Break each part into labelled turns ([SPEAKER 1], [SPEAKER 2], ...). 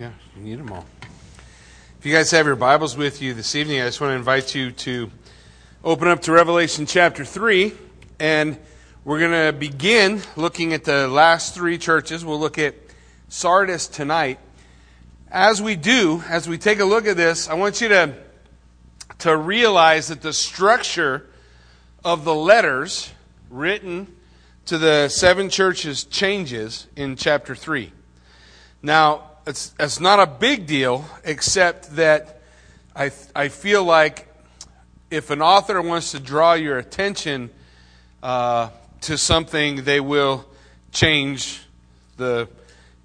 [SPEAKER 1] Yeah, you need them all. If you guys have your Bibles with you this evening, I just want to invite you to open up to Revelation chapter 3. And we're going to begin looking at the last three churches. We'll look at Sardis tonight. As we do, as we take a look at this, I want you to, to realize that the structure of the letters written to the seven churches changes in chapter 3. Now, it's, it's not a big deal, except that I, I feel like if an author wants to draw your attention uh, to something, they will change the,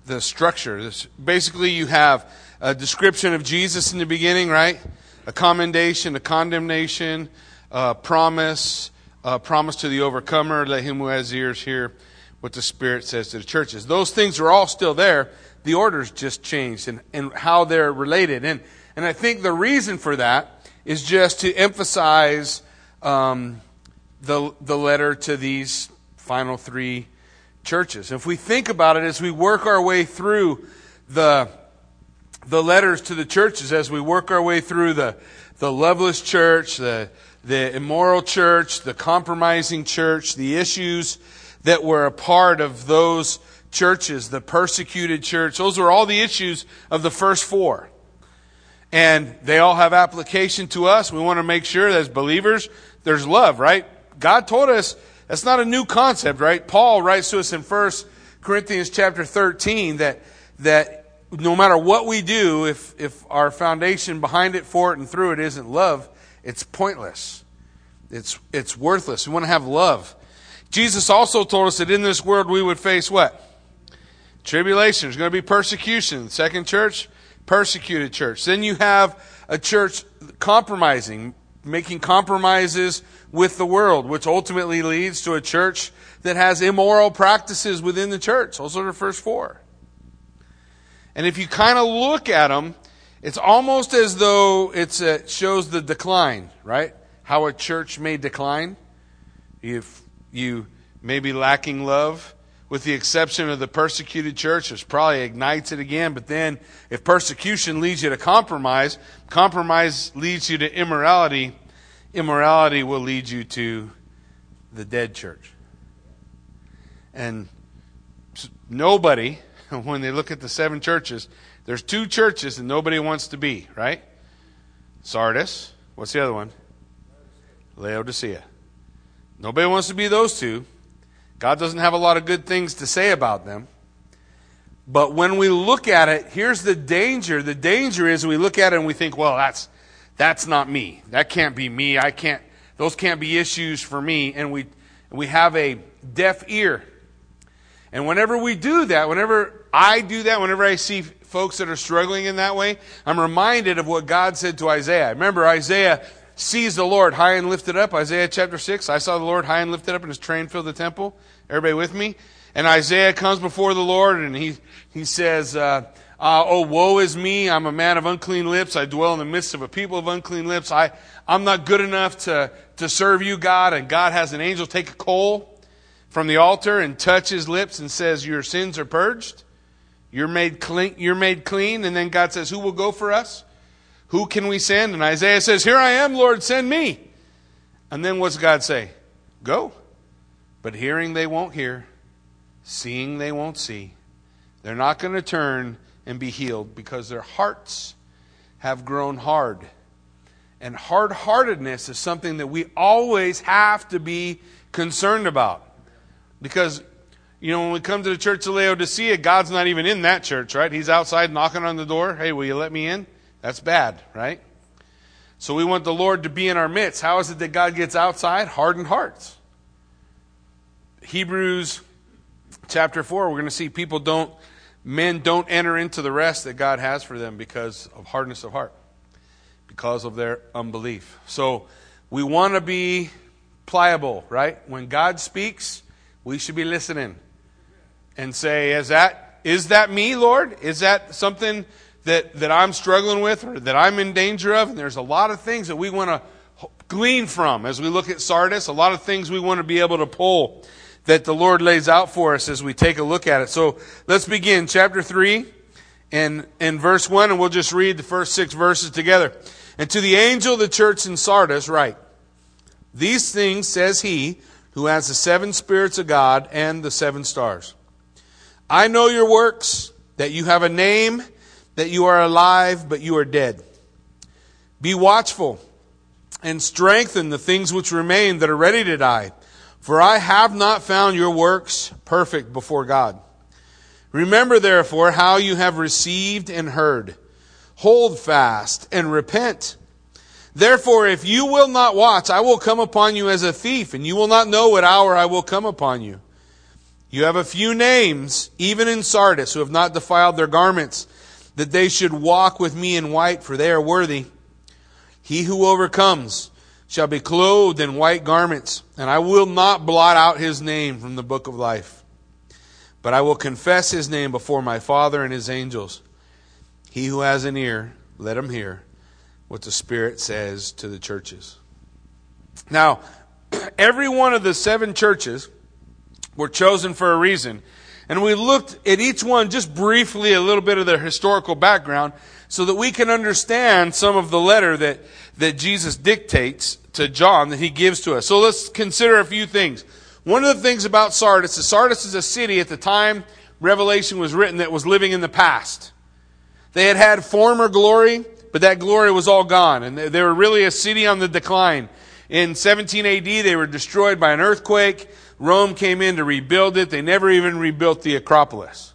[SPEAKER 1] the structure. This, basically, you have a description of Jesus in the beginning, right? A commendation, a condemnation, a promise, a promise to the overcomer. Let him who has ears hear what the Spirit says to the churches. Those things are all still there the order's just changed and, and how they're related. And, and I think the reason for that is just to emphasize um, the, the letter to these final three churches. If we think about it as we work our way through the, the letters to the churches, as we work our way through the, the loveless church, the, the immoral church, the compromising church, the issues that were a part of those churches, the persecuted church. Those are all the issues of the first four. And they all have application to us. We want to make sure that as believers, there's love, right? God told us that's not a new concept, right? Paul writes to us in 1 Corinthians chapter 13 that, that no matter what we do, if, if our foundation behind it, for it, and through it isn't love, it's pointless. It's, it's worthless. We want to have love. Jesus also told us that in this world we would face what? Tribulation. There's going to be persecution. Second church, persecuted church. Then you have a church compromising, making compromises with the world, which ultimately leads to a church that has immoral practices within the church. Those are the first four. And if you kind of look at them, it's almost as though it shows the decline, right? How a church may decline. If you may be lacking love, with the exception of the persecuted church, which probably ignites it again. But then, if persecution leads you to compromise, compromise leads you to immorality, immorality will lead you to the dead church. And nobody, when they look at the seven churches, there's two churches that nobody wants to be, right? Sardis. What's the other one? Laodicea. Nobody wants to be those two. God doesn't have a lot of good things to say about them. But when we look at it, here's the danger. The danger is we look at it and we think, well, that's, that's not me. That can't be me. I can't, those can't be issues for me. And we, we have a deaf ear. And whenever we do that, whenever I do that, whenever I see folks that are struggling in that way, I'm reminded of what God said to Isaiah. Remember, Isaiah sees the Lord high and lifted up. Isaiah chapter 6. I saw the Lord high and lifted up and his train filled the temple. Everybody with me? And Isaiah comes before the Lord and he, he says, uh, uh, Oh, woe is me. I'm a man of unclean lips. I dwell in the midst of a people of unclean lips. I, I'm not good enough to, to serve you, God. And God has an angel take a coal from the altar and touch his lips and says, Your sins are purged. You're made clean. You're made clean. And then God says, Who will go for us? Who can we send? And Isaiah says, Here I am, Lord, send me. And then what's God say? Go. But hearing they won't hear, seeing they won't see. They're not going to turn and be healed because their hearts have grown hard. And hard heartedness is something that we always have to be concerned about. Because, you know, when we come to the church of Laodicea, God's not even in that church, right? He's outside knocking on the door. Hey, will you let me in? That's bad, right? So we want the Lord to be in our midst. How is it that God gets outside? Hardened hearts. Hebrews chapter 4, we're going to see people don't, men don't enter into the rest that God has for them because of hardness of heart, because of their unbelief. So we want to be pliable, right? When God speaks, we should be listening and say, is that, is that me, Lord? Is that something that, that I'm struggling with or that I'm in danger of. And there's a lot of things that we want to glean from as we look at Sardis, a lot of things we want to be able to pull that the Lord lays out for us as we take a look at it. So let's begin chapter 3 and, in verse 1, and we'll just read the first six verses together. And to the angel of the church in Sardis, write, These things says he who has the seven spirits of God and the seven stars. I know your works, that you have a name, that you are alive, but you are dead. Be watchful and strengthen the things which remain that are ready to die, for I have not found your works perfect before God. Remember therefore how you have received and heard. Hold fast and repent. Therefore, if you will not watch, I will come upon you as a thief, and you will not know what hour I will come upon you. You have a few names, even in Sardis, who have not defiled their garments, that they should walk with me in white, for they are worthy. He who overcomes shall be clothed in white garments, and I will not blot out his name from the book of life. But I will confess his name before my Father and his angels. He who has an ear, let him hear what the Spirit says to the churches. Now, every one of the seven churches were chosen for a reason. And we looked at each one just briefly, a little bit of their historical background, so that we can understand some of the letter that, that Jesus dictates to John that he gives to us. So let's consider a few things. One of the things about Sardis is Sardis is a city at the time Revelation was written that was living in the past. They had had former glory, but that glory was all gone. And they were really a city on the decline. In 17 AD, they were destroyed by an earthquake. Rome came in to rebuild it. They never even rebuilt the Acropolis.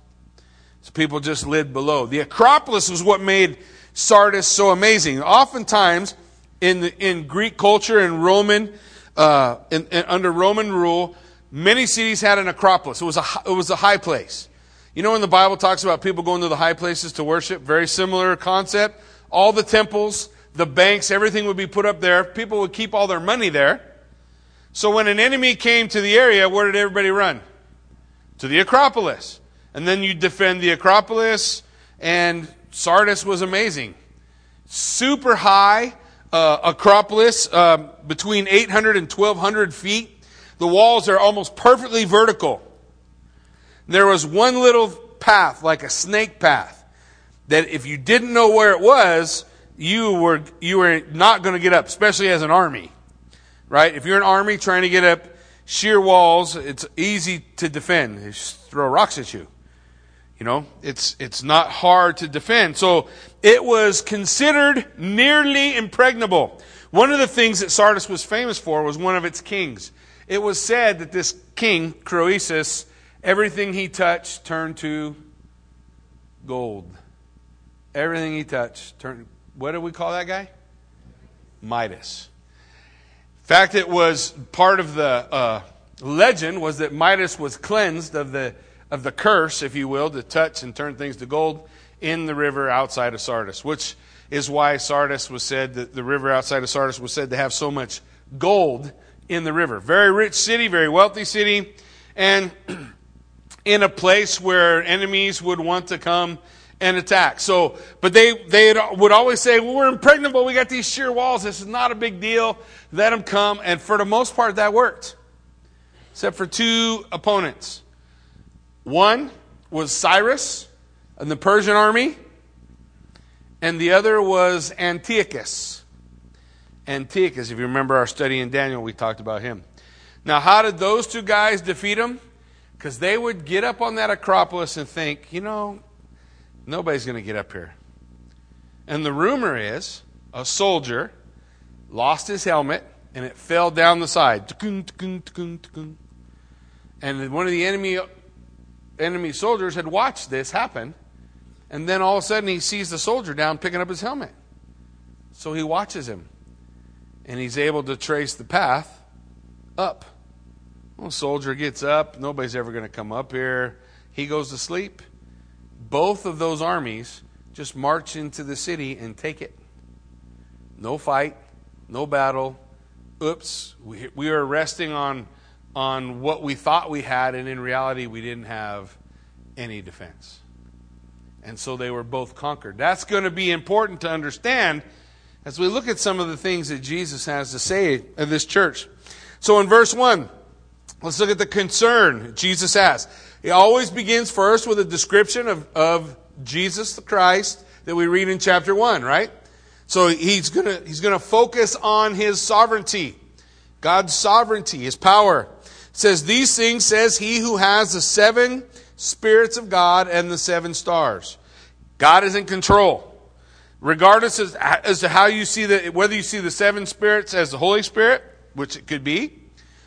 [SPEAKER 1] So people just lived below. The Acropolis was what made Sardis so amazing. Oftentimes, in, the, in Greek culture and Roman, uh, in, in, under Roman rule, many cities had an Acropolis. It was, a, it was a high place. You know when the Bible talks about people going to the high places to worship? Very similar concept all the temples, the banks, everything would be put up there. People would keep all their money there. So when an enemy came to the area, where did everybody run? To the Acropolis. And then you defend the Acropolis, and Sardis was amazing. Super high uh, Acropolis, uh, between 800 and 1200 feet. The walls are almost perfectly vertical. There was one little path, like a snake path that if you didn't know where it was, you were, you were not going to get up, especially as an army. Right? If you're an army trying to get up sheer walls, it's easy to defend. They just throw rocks at you. You know, it's, it's not hard to defend. So it was considered nearly impregnable. One of the things that Sardis was famous for was one of its kings. It was said that this king, Croesus, everything he touched turned to gold. Everything he touched turned. What do we call that guy? Midas. Fact, it was part of the uh, legend was that Midas was cleansed of the of the curse, if you will, to touch and turn things to gold in the river outside of Sardis, which is why Sardis was said that the river outside of Sardis was said to have so much gold in the river. Very rich city, very wealthy city, and in a place where enemies would want to come and attack. So, but they, they would always say, well, we're impregnable. We got these sheer walls. This is not a big deal. Let them come. And for the most part, that worked. Except for two opponents. One was Cyrus and the Persian army, and the other was Antiochus. Antiochus, if you remember our study in Daniel, we talked about him. Now, how did those two guys defeat him? Because they would get up on that Acropolis and think, you know, Nobody's going to get up here. And the rumor is a soldier lost his helmet and it fell down the side. And one of the enemy enemy soldiers had watched this happen. And then all of a sudden he sees the soldier down picking up his helmet. So he watches him. And he's able to trace the path up. Well, soldier gets up. Nobody's ever going to come up here. He goes to sleep both of those armies just march into the city and take it. No fight, no battle. Oops, we, we are resting on, on what we thought we had, and in reality, we didn't have any defense. And so they were both conquered. That's going to be important to understand as we look at some of the things that Jesus has to say of this church. So in verse 1, let's look at the concern Jesus has. He always begins first with a description of, of Jesus the Christ that we read in chapter 1, right? So he's to he's to focus on his sovereignty. God's sovereignty, his power. It says these things says he who has the seven spirits of God and the seven stars. God is in control. Regardless as, as to how you see the, whether you see the seven spirits as the Holy Spirit, which it could be,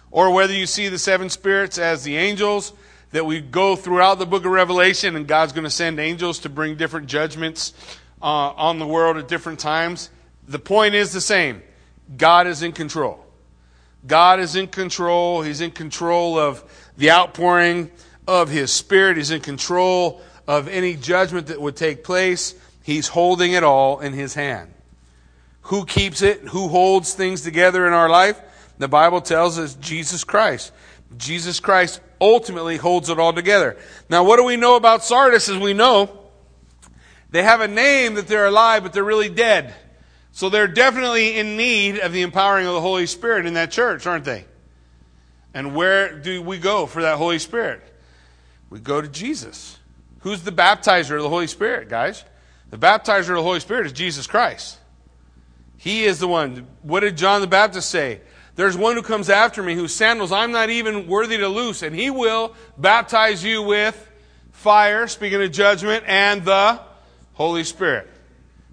[SPEAKER 1] or whether you see the seven spirits as the angels that we go throughout the book of Revelation and God's going to send angels to bring different judgments uh, on the world at different times. The point is the same. God is in control. God is in control. He's in control of the outpouring of His Spirit. He's in control of any judgment that would take place. He's holding it all in His hand. Who keeps it? Who holds things together in our life? The Bible tells us Jesus Christ. Jesus Christ ultimately holds it all together. Now, what do we know about Sardis? As we know, they have a name that they're alive, but they're really dead. So they're definitely in need of the empowering of the Holy Spirit in that church, aren't they? And where do we go for that Holy Spirit? We go to Jesus. Who's the baptizer of the Holy Spirit, guys? The baptizer of the Holy Spirit is Jesus Christ. He is the one. What did John the Baptist say? There's one who comes after me whose sandals I'm not even worthy to loose, and he will baptize you with fire, speaking of judgment, and the Holy Spirit.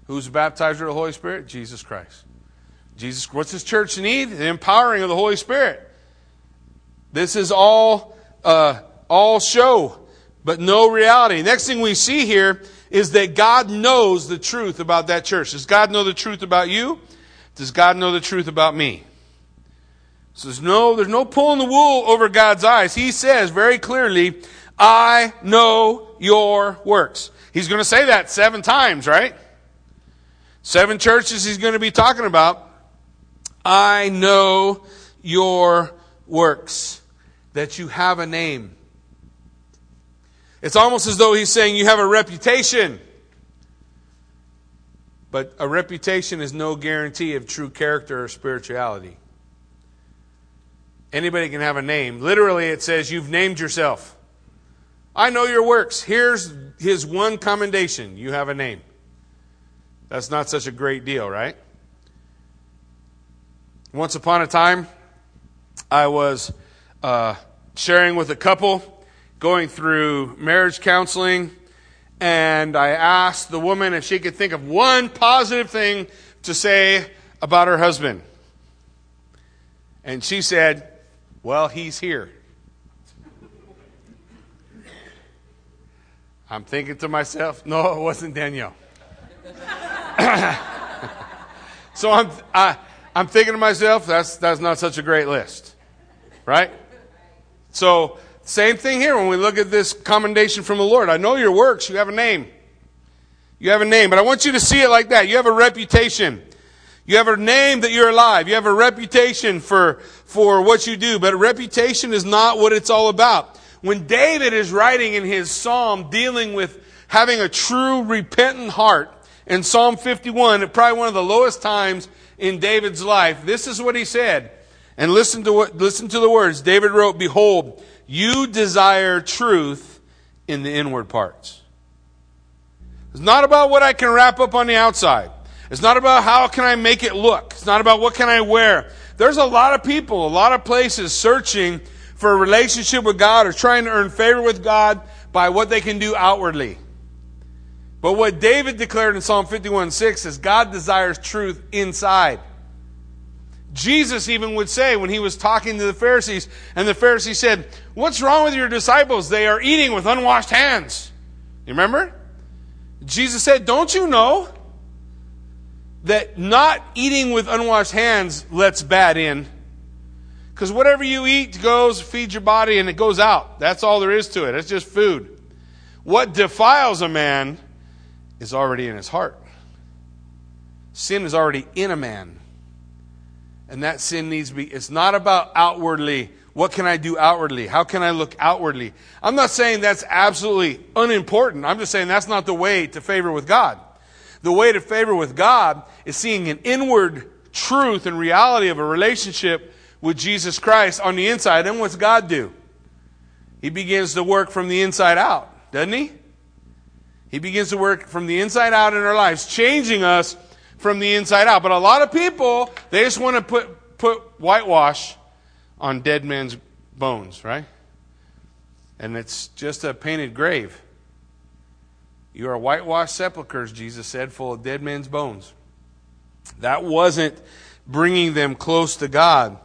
[SPEAKER 1] Who's the baptizer of the Holy Spirit? Jesus Christ. Jesus, what's his church need? The empowering of the Holy Spirit. This is all, uh, all show, but no reality. Next thing we see here is that God knows the truth about that church. Does God know the truth about you? Does God know the truth about me? There's no, there's no pulling the wool over God's eyes. He says very clearly, I know your works. He's going to say that seven times, right? Seven churches he's going to be talking about. I know your works, that you have a name. It's almost as though he's saying you have a reputation. But a reputation is no guarantee of true character or spirituality. Anybody can have a name. Literally, it says you've named yourself. I know your works. Here's his one commendation you have a name. That's not such a great deal, right? Once upon a time, I was uh, sharing with a couple going through marriage counseling, and I asked the woman if she could think of one positive thing to say about her husband. And she said, Well, he's here. I'm thinking to myself, No, it wasn't Danielle. so I'm, I, I'm thinking to myself, that's, that's not such a great list. Right? So, same thing here when we look at this commendation from the Lord. I know your works, you have a name. You have a name, but I want you to see it like that. You have a reputation. You have a name that you're alive. You have a reputation for, for what you do, but reputation is not what it's all about. When David is writing in his psalm dealing with having a true repentant heart, in Psalm 51, at probably one of the lowest times in David's life, this is what he said. And listen to what, listen to the words. David wrote, Behold, you desire truth in the inward parts. It's not about what I can wrap up on the outside. It's not about how can I make it look. It's not about what can I wear. There's a lot of people, a lot of places searching for a relationship with God or trying to earn favor with God by what they can do outwardly. But what David declared in Psalm 51 6 is God desires truth inside. Jesus even would say when he was talking to the Pharisees, and the Pharisees said, What's wrong with your disciples? They are eating with unwashed hands. You remember? Jesus said, Don't you know that not eating with unwashed hands lets bad in? Because whatever you eat goes, feeds your body, and it goes out. That's all there is to it. It's just food. What defiles a man is already in his heart. Sin is already in a man. And that sin needs to be, it's not about outwardly. What can I do outwardly? How can I look outwardly? I'm not saying that's absolutely unimportant. I'm just saying that's not the way to favor with God. The way to favor with God is seeing an inward truth and reality of a relationship with Jesus Christ on the inside. And what's God do? He begins to work from the inside out, doesn't he? He begins to work from the inside out in our lives, changing us from the inside out. But a lot of people, they just want to put, put whitewash on dead men's bones, right? And it's just a painted grave. You are whitewashed sepulchres, Jesus said, full of dead men's bones. That wasn't bringing them close to God.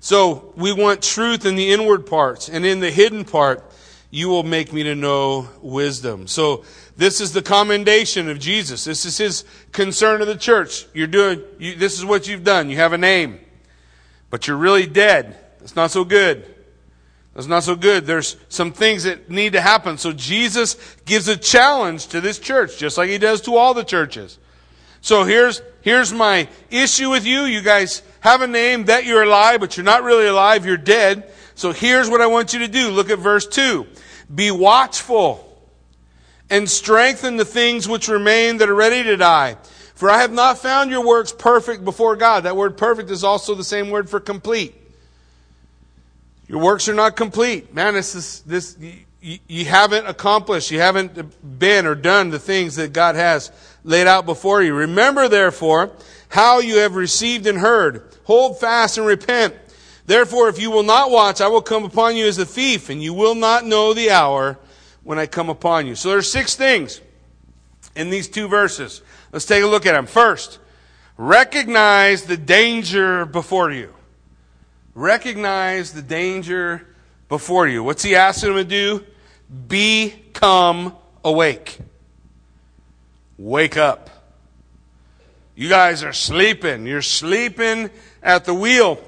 [SPEAKER 1] So we want truth in the inward parts, and in the hidden part, you will make me to know wisdom. So this is the commendation of Jesus. This is his concern of the church. You're doing, you, this is what you've done. You have a name, but you're really dead. It's not so good. That's not so good. There's some things that need to happen. So Jesus gives a challenge to this church, just like he does to all the churches. So here's, here's my issue with you. You guys have a name that you're alive, but you're not really alive. You're dead. So here's what I want you to do. Look at verse 2. Be watchful and strengthen the things which remain that are ready to die. For I have not found your works perfect before God. That word perfect is also the same word for complete. Your works are not complete. Man, this is, this, you, you haven't accomplished, you haven't been or done the things that God has laid out before you. Remember, therefore, how you have received and heard. Hold fast and repent. Therefore, if you will not watch, I will come upon you as a thief, and you will not know the hour when I come upon you. So there are six things in these two verses. Let's take a look at them. First, recognize the danger before you. Recognize the danger before you. What's he asking them to do? Become awake. Wake up. You guys are sleeping. You're sleeping at the wheel.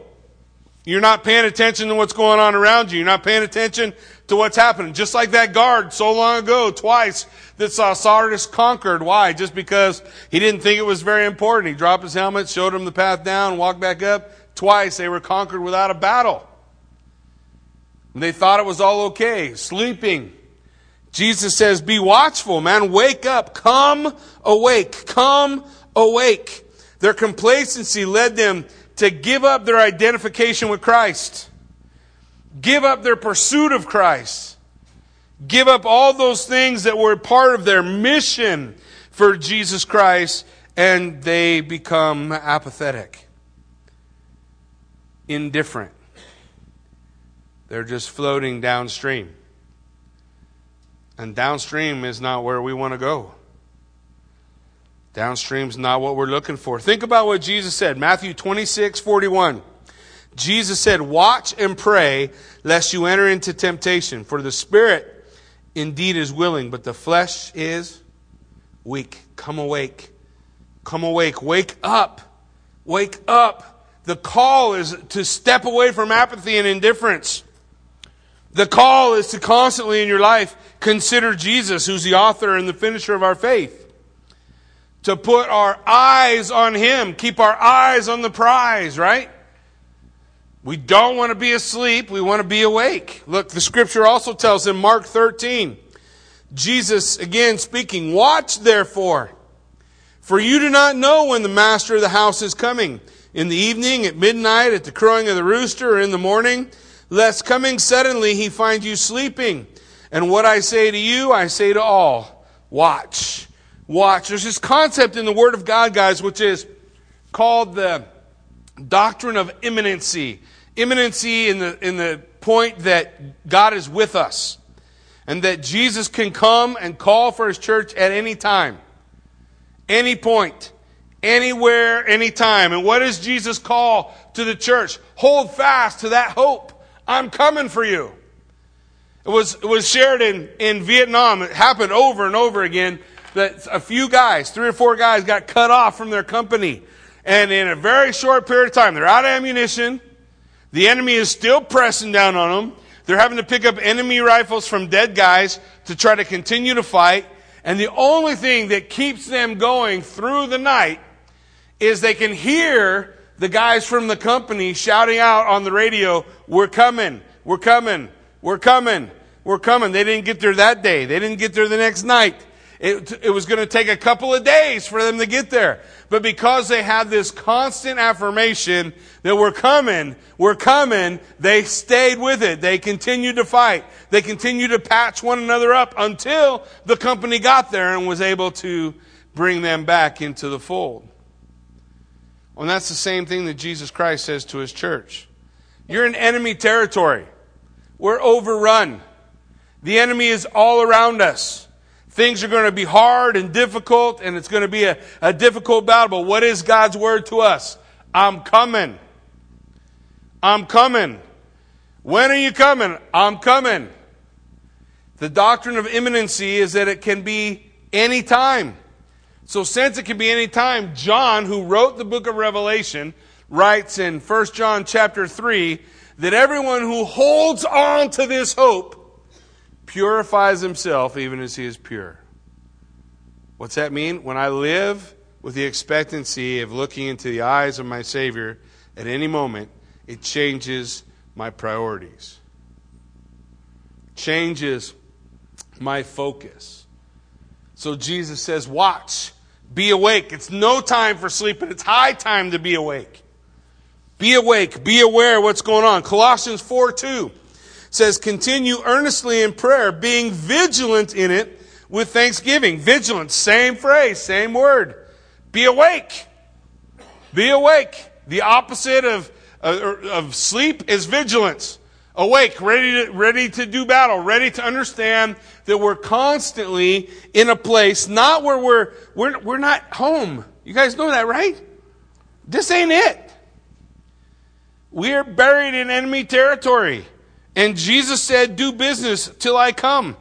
[SPEAKER 1] You're not paying attention to what's going on around you. You're not paying attention to what's happening. Just like that guard so long ago, twice, that saw Sardis conquered. Why? Just because he didn't think it was very important. He dropped his helmet, showed him the path down, walked back up. Twice they were conquered without a battle. And they thought it was all okay, sleeping. Jesus says, Be watchful, man. Wake up. Come awake. Come awake. Their complacency led them to give up their identification with Christ, give up their pursuit of Christ, give up all those things that were part of their mission for Jesus Christ, and they become apathetic indifferent. They're just floating downstream. And downstream is not where we want to go. Downstream is not what we're looking for. Think about what Jesus said, Matthew 26, 41. Jesus said, Watch and pray lest you enter into temptation. For the spirit indeed is willing, but the flesh is weak. Come awake. Come awake. Wake up. Wake up. The call is to step away from apathy and indifference. The call is to constantly in your life consider Jesus, who's the author and the finisher of our faith. To put our eyes on Him, keep our eyes on the prize, right? We don't want to be asleep, we want to be awake. Look, the scripture also tells in Mark 13, Jesus again speaking, Watch therefore, for you do not know when the master of the house is coming in the evening, at midnight, at the crowing of the rooster, or in the morning, lest coming suddenly he find you sleeping. And what I say to you, I say to all watch. Watch. There's this concept in the Word of God, guys, which is called the doctrine of imminency. Imminency in the, in the point that God is with us and that Jesus can come and call for his church at any time, any point anywhere, anytime. And what does Jesus call to the church? Hold fast to that hope. I'm coming for you. It was, it was shared in, in Vietnam. It happened over and over again that a few guys, three or four guys, got cut off from their company. And in a very short period of time, they're out of ammunition. The enemy is still pressing down on them. They're having to pick up enemy rifles from dead guys to try to continue to fight. And the only thing that keeps them going through the night is they can hear the guys from the company shouting out on the radio, We're coming, we're coming, we're coming, we're coming. They didn't get there that day. They didn't get there the next night. It, it was going to take a couple of days for them to get there. But because they had this constant affirmation that we're coming, we're coming, they stayed with it. They continued to fight. They continued to patch one another up until the company got there and was able to bring them back into the fold. Well, that's the same thing that Jesus Christ says to his church. You're in enemy territory. We're overrun. The enemy is all around us. Things are going to be hard and difficult, and it's going to be a, a difficult battle. But what is God's word to us? I'm coming. I'm coming. When are you coming? I'm coming. The doctrine of imminency is that it can be any time. So since it can be any time, John, who wrote the book of Revelation, writes in 1 John chapter 3 that everyone who holds on to this hope purifies himself even as he is pure. What's that mean? When I live with the expectancy of looking into the eyes of my Savior at any moment, it changes my priorities, changes my focus. So Jesus says, Watch, be awake. It's no time for sleeping, it's high time to be awake. Be awake, be aware of what's going on. Colossians 4 2 says, continue earnestly in prayer, being vigilant in it with thanksgiving. Vigilant, same phrase, same word. Be awake. Be awake. The opposite of, uh, of sleep is vigilance. Awake, ready to, ready to do battle, ready to understand that we're constantly in a place, not where we're, we're, we're not home. You guys know that, right? This ain't it. We're buried in enemy territory. And Jesus said, Do business till I come.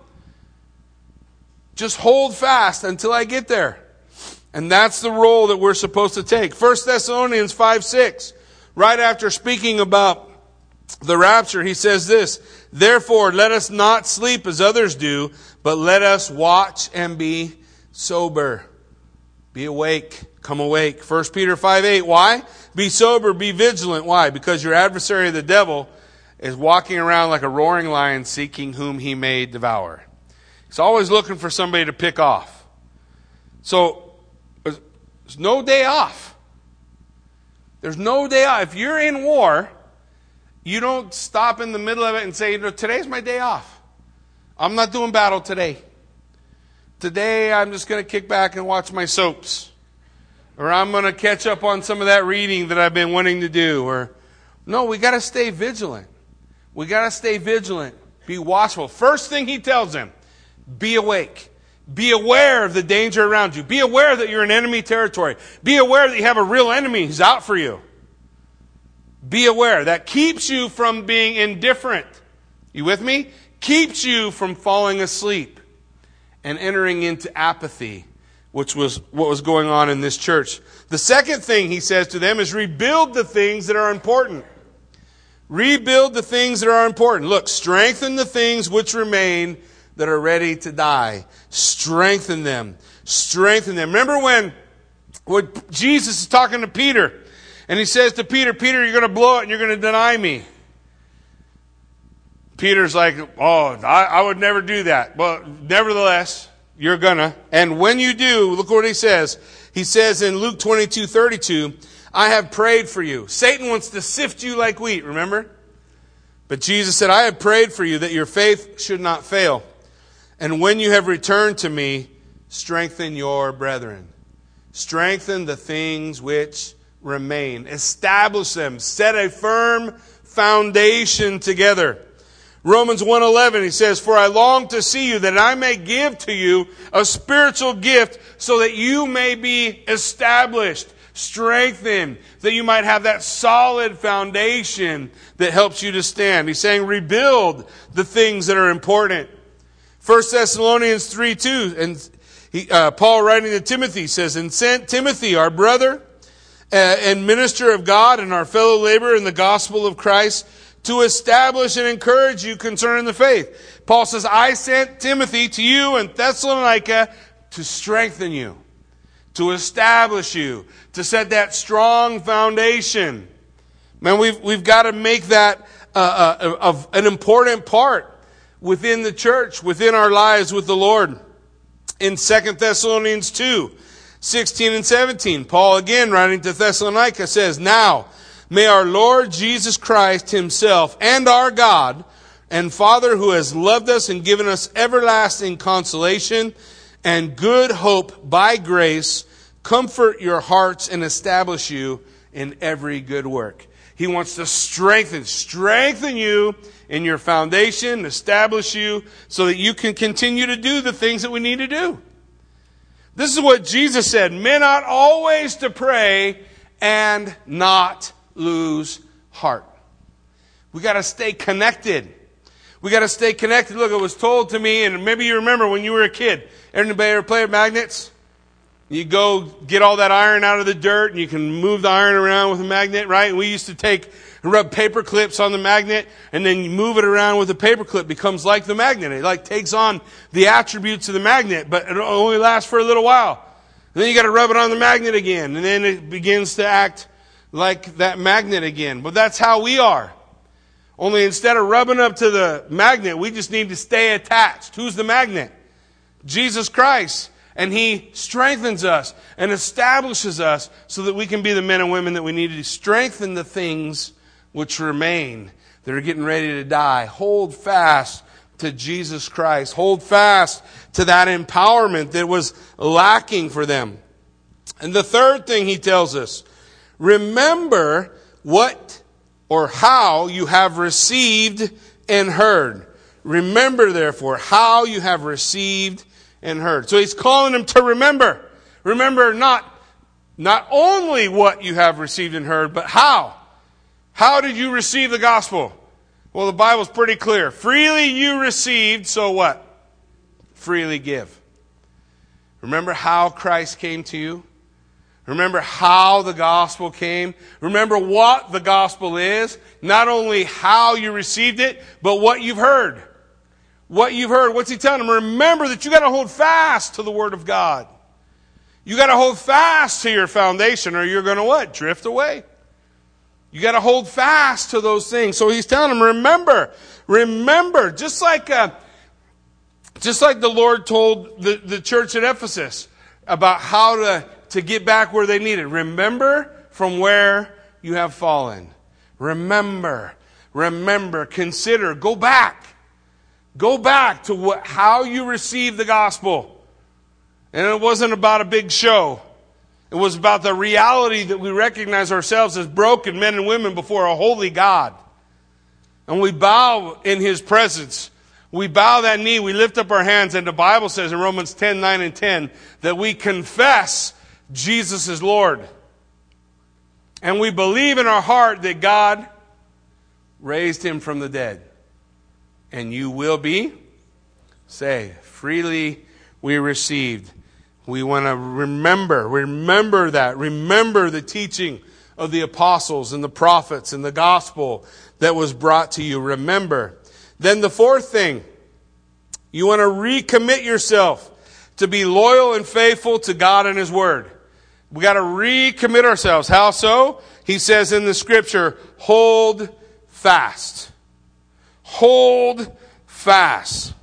[SPEAKER 1] Just hold fast until I get there. And that's the role that we're supposed to take. 1 Thessalonians 5 6, right after speaking about the rapture, he says this Therefore, let us not sleep as others do, but let us watch and be sober. Be awake. Come awake. 1 Peter 5 8. Why? Be sober, be vigilant. Why? Because your adversary, the devil, is walking around like a roaring lion seeking whom he may devour. He's always looking for somebody to pick off. So, there's no day off. There's no day off. If you're in war, you don't stop in the middle of it and say, you know, today's my day off. I'm not doing battle today. Today, I'm just going to kick back and watch my soaps. Or I'm going to catch up on some of that reading that I've been wanting to do. Or, no, we got to stay vigilant. We got to stay vigilant, be watchful. First thing he tells them be awake. Be aware of the danger around you. Be aware that you're in enemy territory. Be aware that you have a real enemy who's out for you. Be aware. That keeps you from being indifferent. You with me? Keeps you from falling asleep and entering into apathy, which was what was going on in this church. The second thing he says to them is rebuild the things that are important. Rebuild the things that are important. Look, strengthen the things which remain that are ready to die. Strengthen them. Strengthen them. Remember when, when Jesus is talking to Peter and he says to Peter, Peter, you're going to blow it and you're going to deny me. Peter's like, oh, I, I would never do that. But nevertheless, you're gonna. And when you do, look what he says. He says in Luke 22, 32, I have prayed for you. Satan wants to sift you like wheat, remember? But Jesus said, I have prayed for you that your faith should not fail. And when you have returned to me, strengthen your brethren. Strengthen the things which remain. Establish them. Set a firm foundation together. Romans 1:11 he says, "For I long to see you that I may give to you a spiritual gift so that you may be established." strengthened, that you might have that solid foundation that helps you to stand. He's saying rebuild the things that are important. 1 Thessalonians 3 2, and he, uh, Paul writing to Timothy says, And sent Timothy, our brother and minister of God and our fellow laborer in the gospel of Christ, to establish and encourage you concerning the faith. Paul says, I sent Timothy to you in Thessalonica to strengthen you to establish you, to set that strong foundation. Man, we've, we've got to make that uh, uh, of an important part within the church, within our lives with the Lord. In 2 Thessalonians 2, 16 and 17, Paul again writing to Thessalonica says, Now, may our Lord Jesus Christ himself and our God and Father who has loved us and given us everlasting consolation and good hope by grace comfort your hearts and establish you in every good work. He wants to strengthen, strengthen you in your foundation, establish you so that you can continue to do the things that we need to do. This is what Jesus said, men ought always to pray and not lose heart. We got to stay connected. We got to stay connected. Look, it was told to me, and maybe you remember when you were a kid. Anybody ever play with magnets? You go get all that iron out of the dirt, and you can move the iron around with a magnet, right? We used to take and rub paper clips on the magnet, and then you move it around with a paper clip. Becomes like the magnet. It like takes on the attributes of the magnet, but it only lasts for a little while. And then you got to rub it on the magnet again, and then it begins to act like that magnet again. But that's how we are. Only instead of rubbing up to the magnet, we just need to stay attached. Who's the magnet? Jesus Christ. And He strengthens us and establishes us so that we can be the men and women that we need to strengthen the things which remain that are getting ready to die. Hold fast to Jesus Christ. Hold fast to that empowerment that was lacking for them. And the third thing he tells us, remember what or how you have received and heard. Remember, therefore, how you have received and heard. So he's calling them to remember. Remember not, not only what you have received and heard, but how. How did you receive the gospel? Well, the Bible's pretty clear. Freely you received, so what? Freely give. Remember how Christ came to you? Remember how the gospel came. Remember what the gospel is. Not only how you received it, but what you've heard. What you've heard. What's he telling them? Remember that you got to hold fast to the word of God. You got to hold fast to your foundation or you're going to what? Drift away. You got to hold fast to those things. So he's telling them, remember, remember, just like, uh, just like the Lord told the, the church at Ephesus about how to to get back where they needed. Remember from where you have fallen. Remember, remember, consider, go back. Go back to what, how you received the gospel. And it wasn't about a big show. It was about the reality that we recognize ourselves as broken men and women before a holy God. And we bow in His presence. We bow that knee, we lift up our hands, and the Bible says in Romans 10, 9 and 10 that we confess Jesus is Lord. And we believe in our heart that God raised him from the dead. And you will be saved. Freely we received. We want to remember, remember that. Remember the teaching of the apostles and the prophets and the gospel that was brought to you. Remember. Then the fourth thing, you want to recommit yourself to be loyal and faithful to God and His Word. We got to recommit ourselves. How so? He says in the scripture, hold fast. Hold fast.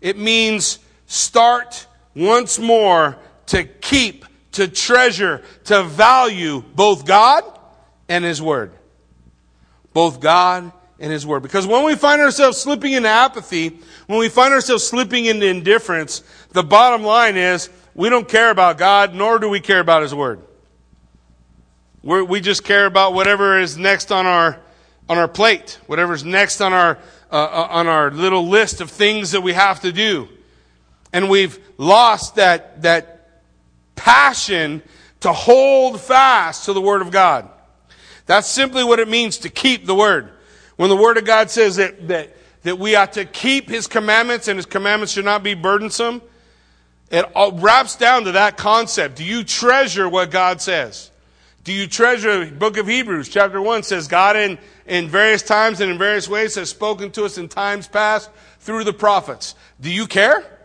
[SPEAKER 1] It means start once more to keep, to treasure, to value both God and His Word. Both God and His Word. Because when we find ourselves slipping into apathy, when we find ourselves slipping into indifference, the bottom line is we don't care about God, nor do we care about His Word. We're, we just care about whatever is next on our on our plate, whatever's next on our uh, uh, on our little list of things that we have to do, and we've lost that that passion to hold fast to the Word of God. That's simply what it means to keep the Word. When the Word of God says that that that we ought to keep His commandments, and His commandments should not be burdensome. It wraps down to that concept. Do you treasure what God says? Do you treasure, book of Hebrews, chapter 1 says, God in, in various times and in various ways has spoken to us in times past through the prophets. Do you care?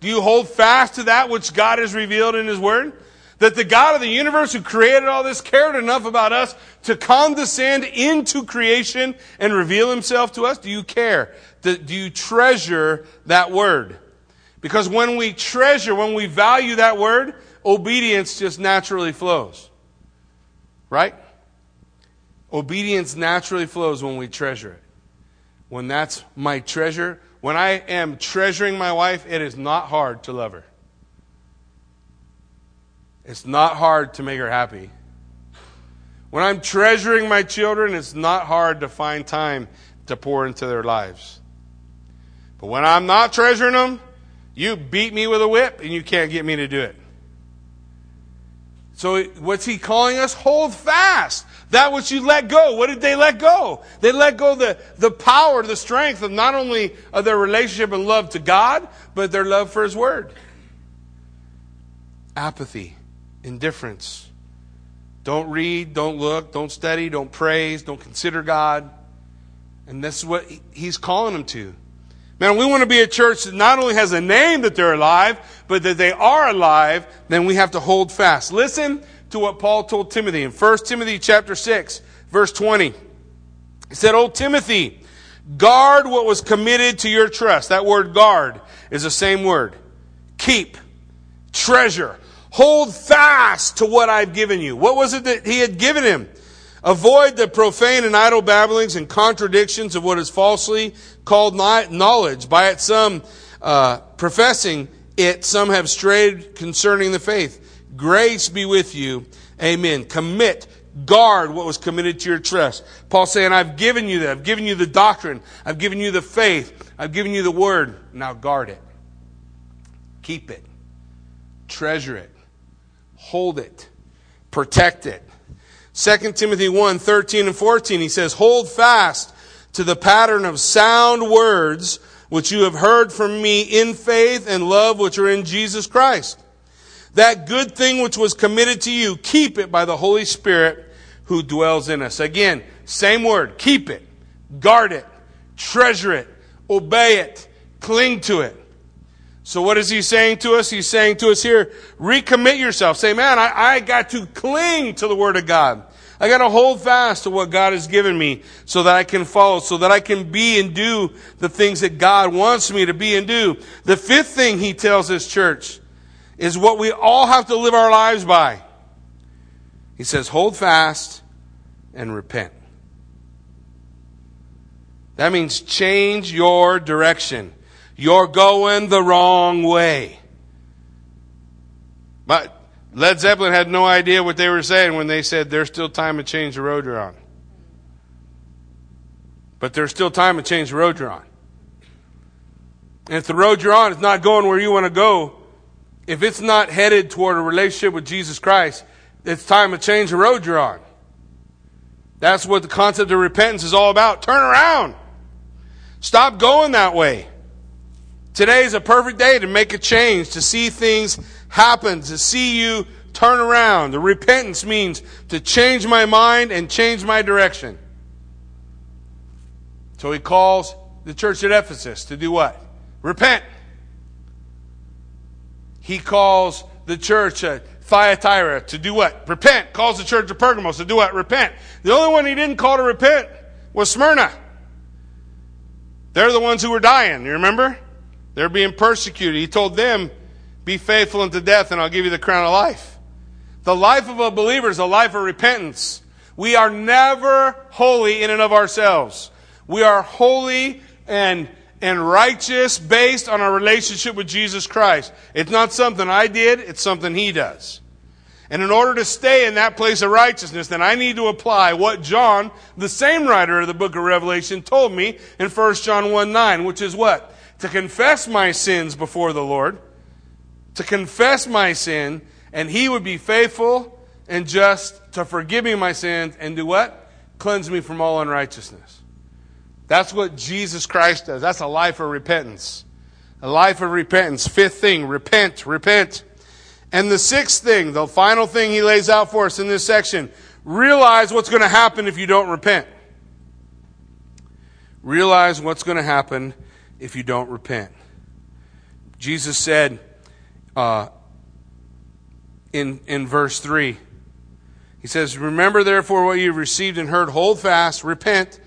[SPEAKER 1] Do you hold fast to that which God has revealed in His Word? That the God of the universe who created all this cared enough about us to condescend into creation and reveal Himself to us? Do you care? Do, you treasure that Word? Because when we treasure, when we value that word, obedience just naturally flows. Right? Obedience naturally flows when we treasure it. When that's my treasure, when I am treasuring my wife, it is not hard to love her. It's not hard to make her happy. When I'm treasuring my children, it's not hard to find time to pour into their lives. But when I'm not treasuring them, you beat me with a whip and you can't get me to do it. So what's he calling us? Hold fast. That which you let go. What did they let go? They let go the, the power, the strength of not only of their relationship and love to God, but their love for his word. Apathy, indifference. Don't read, don't look, don't study, don't praise, don't consider God. And this is what he's calling them to. Man, we want to be a church that not only has a name that they're alive, but that they are alive, then we have to hold fast. Listen to what Paul told Timothy in 1 Timothy chapter 6, verse 20. He said, "O Timothy, guard what was committed to your trust. That word guard is the same word. Keep, treasure, hold fast to what I've given you. What was it that he had given him? Avoid the profane and idle babblings and contradictions of what is falsely called knowledge. By it, some uh, professing it, some have strayed concerning the faith. Grace be with you. Amen. Commit, guard what was committed to your trust. Paul saying, I've given you that. I've given you the doctrine. I've given you the faith. I've given you the word. Now guard it. Keep it. Treasure it. Hold it. Protect it. 2 Timothy 1 13 and 14, he says, Hold fast to the pattern of sound words which you have heard from me in faith and love which are in Jesus Christ. That good thing which was committed to you, keep it by the Holy Spirit who dwells in us. Again, same word, keep it, guard it, treasure it, obey it, cling to it. So what is he saying to us? He's saying to us here, recommit yourself. Say, man, I, I got to cling to the Word of God. I got to hold fast to what God has given me so that I can follow, so that I can be and do the things that God wants me to be and do. The fifth thing he tells his church is what we all have to live our lives by. He says, hold fast and repent. That means change your direction. You're going the wrong way. But Led Zeppelin had no idea what they were saying when they said there's still time to change the road you're on. But there's still time to change the road you're on. And if the road you're on is not going where you want to go, if it's not headed toward a relationship with Jesus Christ, it's time to change the road you're on. That's what the concept of repentance is all about. Turn around. Stop going that way. Today is a perfect day to make a change, to see things happen, to see you turn around. The repentance means to change my mind and change my direction. So he calls the church at Ephesus to do what? Repent. He calls the church at Thyatira to do what? Repent. Calls the church of Pergamos to do what? Repent. The only one he didn't call to repent was Smyrna. They're the ones who were dying, you remember? They're being persecuted. He told them, Be faithful unto death, and I'll give you the crown of life. The life of a believer is a life of repentance. We are never holy in and of ourselves. We are holy and, and righteous based on our relationship with Jesus Christ. It's not something I did, it's something He does. And in order to stay in that place of righteousness, then I need to apply what John, the same writer of the book of Revelation, told me in 1 John 1 9, which is what? To confess my sins before the Lord, to confess my sin, and He would be faithful and just to forgive me my sins and do what? Cleanse me from all unrighteousness. That's what Jesus Christ does. That's a life of repentance. A life of repentance. Fifth thing, repent, repent. And the sixth thing, the final thing he lays out for us in this section, realize what's going to happen if you don't repent. Realize what's going to happen if you don't repent. Jesus said uh, in, in verse 3, He says, Remember therefore what you've received and heard, hold fast, repent.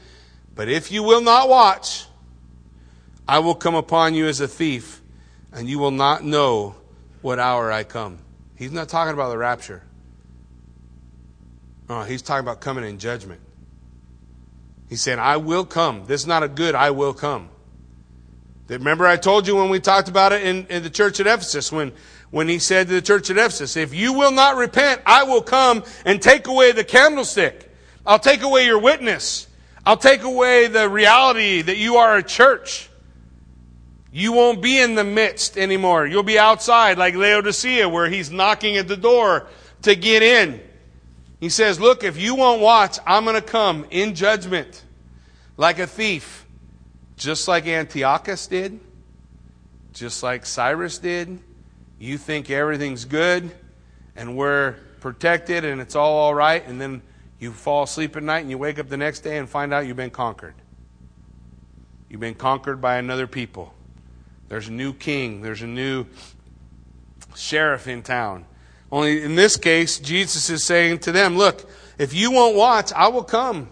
[SPEAKER 1] But if you will not watch, I will come upon you as a thief, and you will not know what hour I come. He's not talking about the rapture. Oh, he's talking about coming in judgment. He's saying, I will come. This is not a good, I will come. Remember, I told you when we talked about it in, in the church at Ephesus, when, when he said to the church at Ephesus, If you will not repent, I will come and take away the candlestick. I'll take away your witness. I'll take away the reality that you are a church. You won't be in the midst anymore. You'll be outside like Laodicea, where he's knocking at the door to get in. He says, Look, if you won't watch, I'm going to come in judgment like a thief, just like Antiochus did, just like Cyrus did. You think everything's good and we're protected and it's all all right, and then you fall asleep at night and you wake up the next day and find out you've been conquered. You've been conquered by another people. There's a new king, there's a new sheriff in town. Only in this case, Jesus is saying to them, Look, if you won't watch, I will come.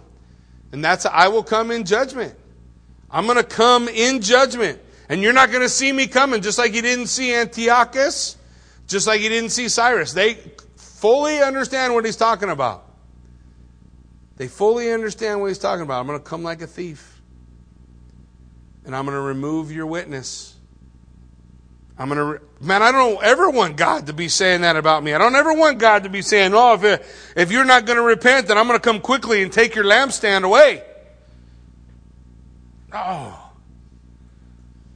[SPEAKER 1] And that's, I will come in judgment. I'm going to come in judgment. And you're not going to see me coming, just like you didn't see Antiochus, just like you didn't see Cyrus. They fully understand what he's talking about. They fully understand what he's talking about. I'm going to come like a thief. And I'm going to remove your witness. I'm going to, re- man, I don't ever want God to be saying that about me. I don't ever want God to be saying, oh, if, if you're not going to repent, then I'm going to come quickly and take your lampstand away. Oh,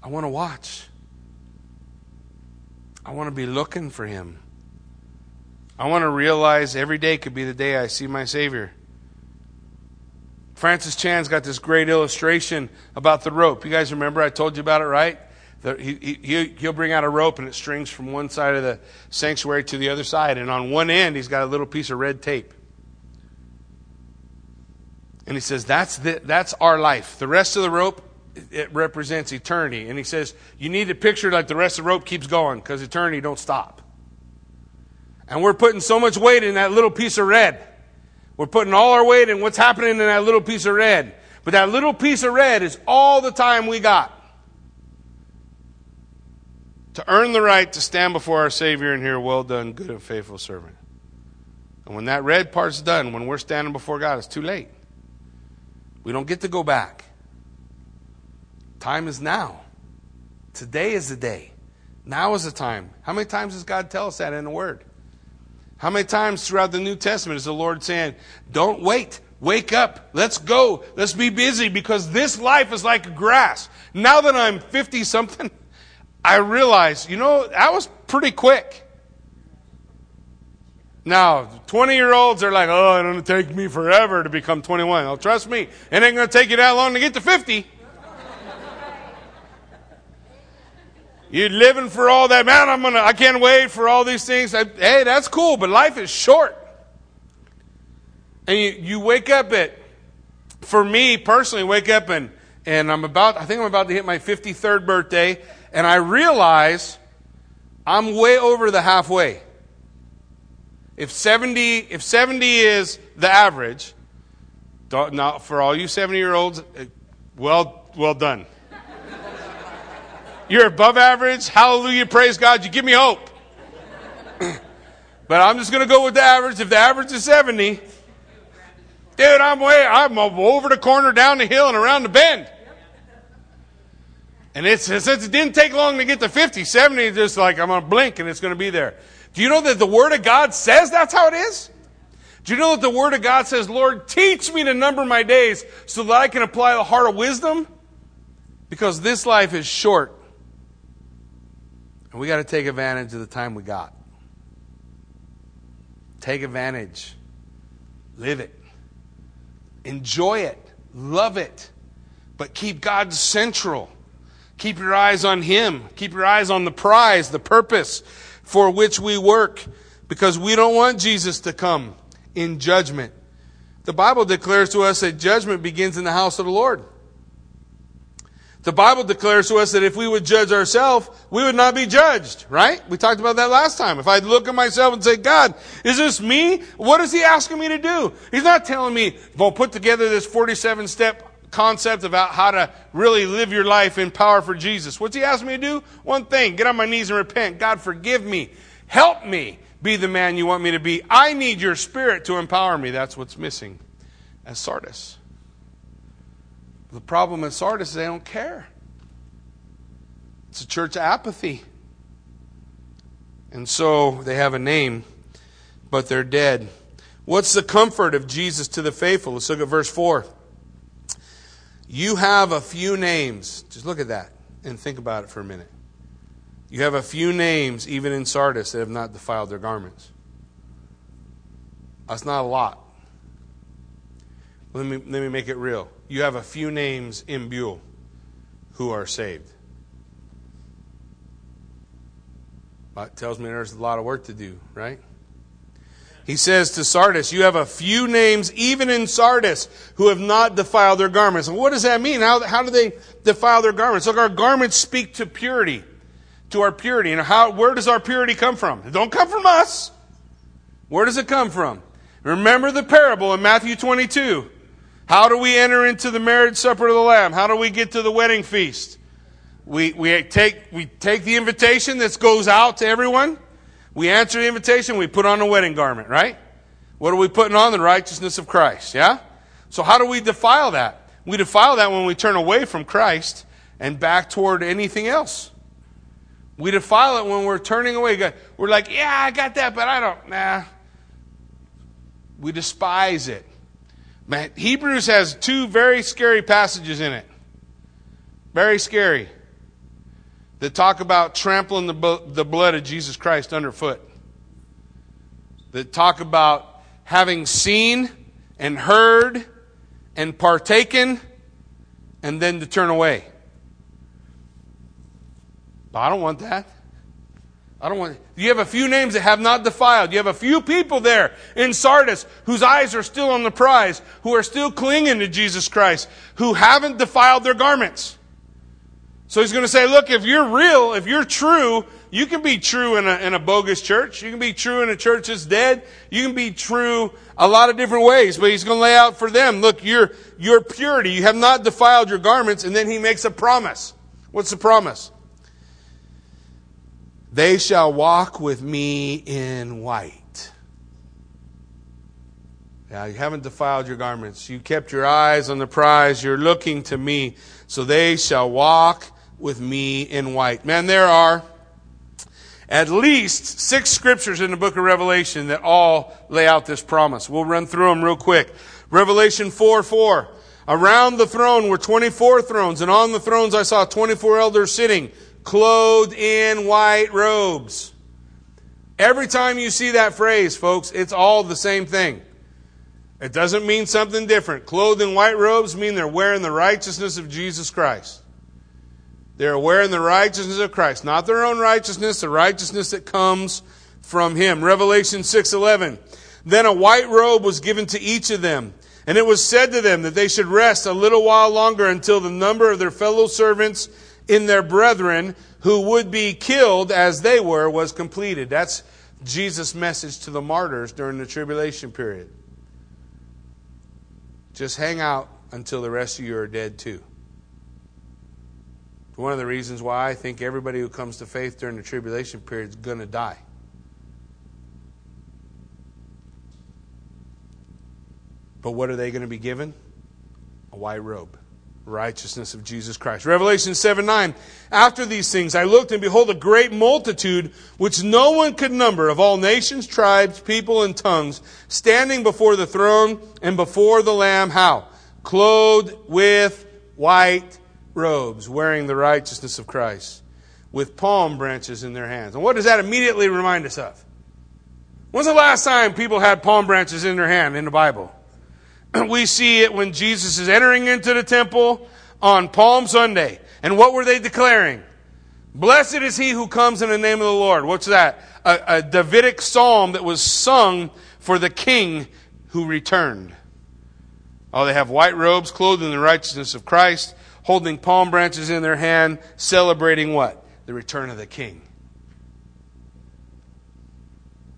[SPEAKER 1] I want to watch. I want to be looking for him. I want to realize every day could be the day I see my Savior. Francis Chan's got this great illustration about the rope. You guys remember I told you about it, right? The, he, he, he'll bring out a rope and it strings from one side of the sanctuary to the other side. And on one end, he's got a little piece of red tape. And he says, that's, the, that's our life. The rest of the rope, it represents eternity. And he says, you need to picture like the rest of the rope keeps going because eternity don't stop. And we're putting so much weight in that little piece of red. We're putting all our weight in what's happening in that little piece of red. But that little piece of red is all the time we got to earn the right to stand before our Savior and hear, Well done, good and faithful servant. And when that red part's done, when we're standing before God, it's too late. We don't get to go back. Time is now. Today is the day. Now is the time. How many times does God tell us that in the Word? How many times throughout the New Testament is the Lord saying, Don't wait. Wake up. Let's go. Let's be busy because this life is like grass. Now that I'm 50 something, I realize, you know, that was pretty quick. Now, 20 year olds are like, oh, to take me forever to become 21. Well, trust me, it ain't going to take you that long to get to 50. You're living for all that, man. I'm gonna. I can't wait for all these things. Hey, that's cool, but life is short. And you, you wake up at, for me personally, wake up and and I'm about. I think I'm about to hit my 53rd birthday, and I realize I'm way over the halfway. If 70, if 70 is the average, not for all you 70 year olds, uh, well, well done. You're above average. Hallelujah. Praise God. You give me hope. but I'm just going to go with the average. If the average is 70, dude, I'm way, I'm over the corner, down the hill, and around the bend. And it's, since it didn't take long to get to 50, 70, just like I'm going to blink and it's going to be there. Do you know that the Word of God says that's how it is? Do you know that the Word of God says, Lord, teach me to number my days so that I can apply the heart of wisdom? Because this life is short. And we got to take advantage of the time we got. Take advantage. Live it. Enjoy it. Love it. But keep God central. Keep your eyes on Him. Keep your eyes on the prize, the purpose for which we work, because we don't want Jesus to come in judgment. The Bible declares to us that judgment begins in the house of the Lord. The Bible declares to us that if we would judge ourselves, we would not be judged, right? We talked about that last time. If I look at myself and say, God, is this me? What is He asking me to do? He's not telling me, well, put together this 47 step concept about how to really live your life in power for Jesus. What's he asked me to do? One thing get on my knees and repent. God, forgive me. Help me be the man you want me to be. I need your spirit to empower me. That's what's missing at Sardis. The problem at Sardis is they don't care. It's a church apathy. And so they have a name, but they're dead. What's the comfort of Jesus to the faithful? Let's look at verse 4. You have a few names. Just look at that and think about it for a minute. You have a few names, even in Sardis, that have not defiled their garments. That's not a lot. Let me, let me make it real. You have a few names in Buhl who are saved. That tells me there's a lot of work to do, right? He says to Sardis, You have a few names, even in Sardis, who have not defiled their garments. And what does that mean? How, how do they defile their garments? Look, our garments speak to purity to our purity. And how, where does our purity come from? It don't come from us. Where does it come from? Remember the parable in Matthew 22. How do we enter into the marriage supper of the Lamb? How do we get to the wedding feast? We, we, take, we take the invitation that goes out to everyone. We answer the invitation. We put on a wedding garment, right? What are we putting on? The righteousness of Christ, yeah? So how do we defile that? We defile that when we turn away from Christ and back toward anything else. We defile it when we're turning away. We're like, yeah, I got that, but I don't, nah. We despise it. Man, Hebrews has two very scary passages in it. Very scary. That talk about trampling the, the blood of Jesus Christ underfoot. That talk about having seen and heard and partaken and then to turn away. I don't want that. I don't want. You have a few names that have not defiled. You have a few people there in Sardis whose eyes are still on the prize, who are still clinging to Jesus Christ, who haven't defiled their garments. So he's going to say, look, if you're real, if you're true, you can be true in a, in a bogus church. You can be true in a church that's dead. You can be true a lot of different ways. But he's going to lay out for them, look, your, your purity. You have not defiled your garments. And then he makes a promise. What's the promise? They shall walk with me in white. Now, you haven't defiled your garments. You kept your eyes on the prize. You're looking to me. So they shall walk with me in white. Man, there are at least six scriptures in the book of Revelation that all lay out this promise. We'll run through them real quick. Revelation 4 4. Around the throne were 24 thrones, and on the thrones I saw 24 elders sitting clothed in white robes. Every time you see that phrase, folks, it's all the same thing. It doesn't mean something different. Clothed in white robes mean they're wearing the righteousness of Jesus Christ. They're wearing the righteousness of Christ, not their own righteousness, the righteousness that comes from him. Revelation 6:11. Then a white robe was given to each of them, and it was said to them that they should rest a little while longer until the number of their fellow servants in their brethren who would be killed as they were was completed. That's Jesus' message to the martyrs during the tribulation period. Just hang out until the rest of you are dead too. One of the reasons why I think everybody who comes to faith during the tribulation period is going to die. But what are they going to be given? A white robe righteousness of Jesus Christ. Revelation 7 9. After these things, I looked and behold a great multitude which no one could number of all nations, tribes, people, and tongues standing before the throne and before the Lamb. How? Clothed with white robes, wearing the righteousness of Christ, with palm branches in their hands. And what does that immediately remind us of? When's the last time people had palm branches in their hand in the Bible? we see it when Jesus is entering into the temple on Palm Sunday. And what were they declaring? Blessed is he who comes in the name of the Lord. What's that? A, a Davidic psalm that was sung for the king who returned. Oh, they have white robes, clothed in the righteousness of Christ, holding palm branches in their hand, celebrating what? The return of the king.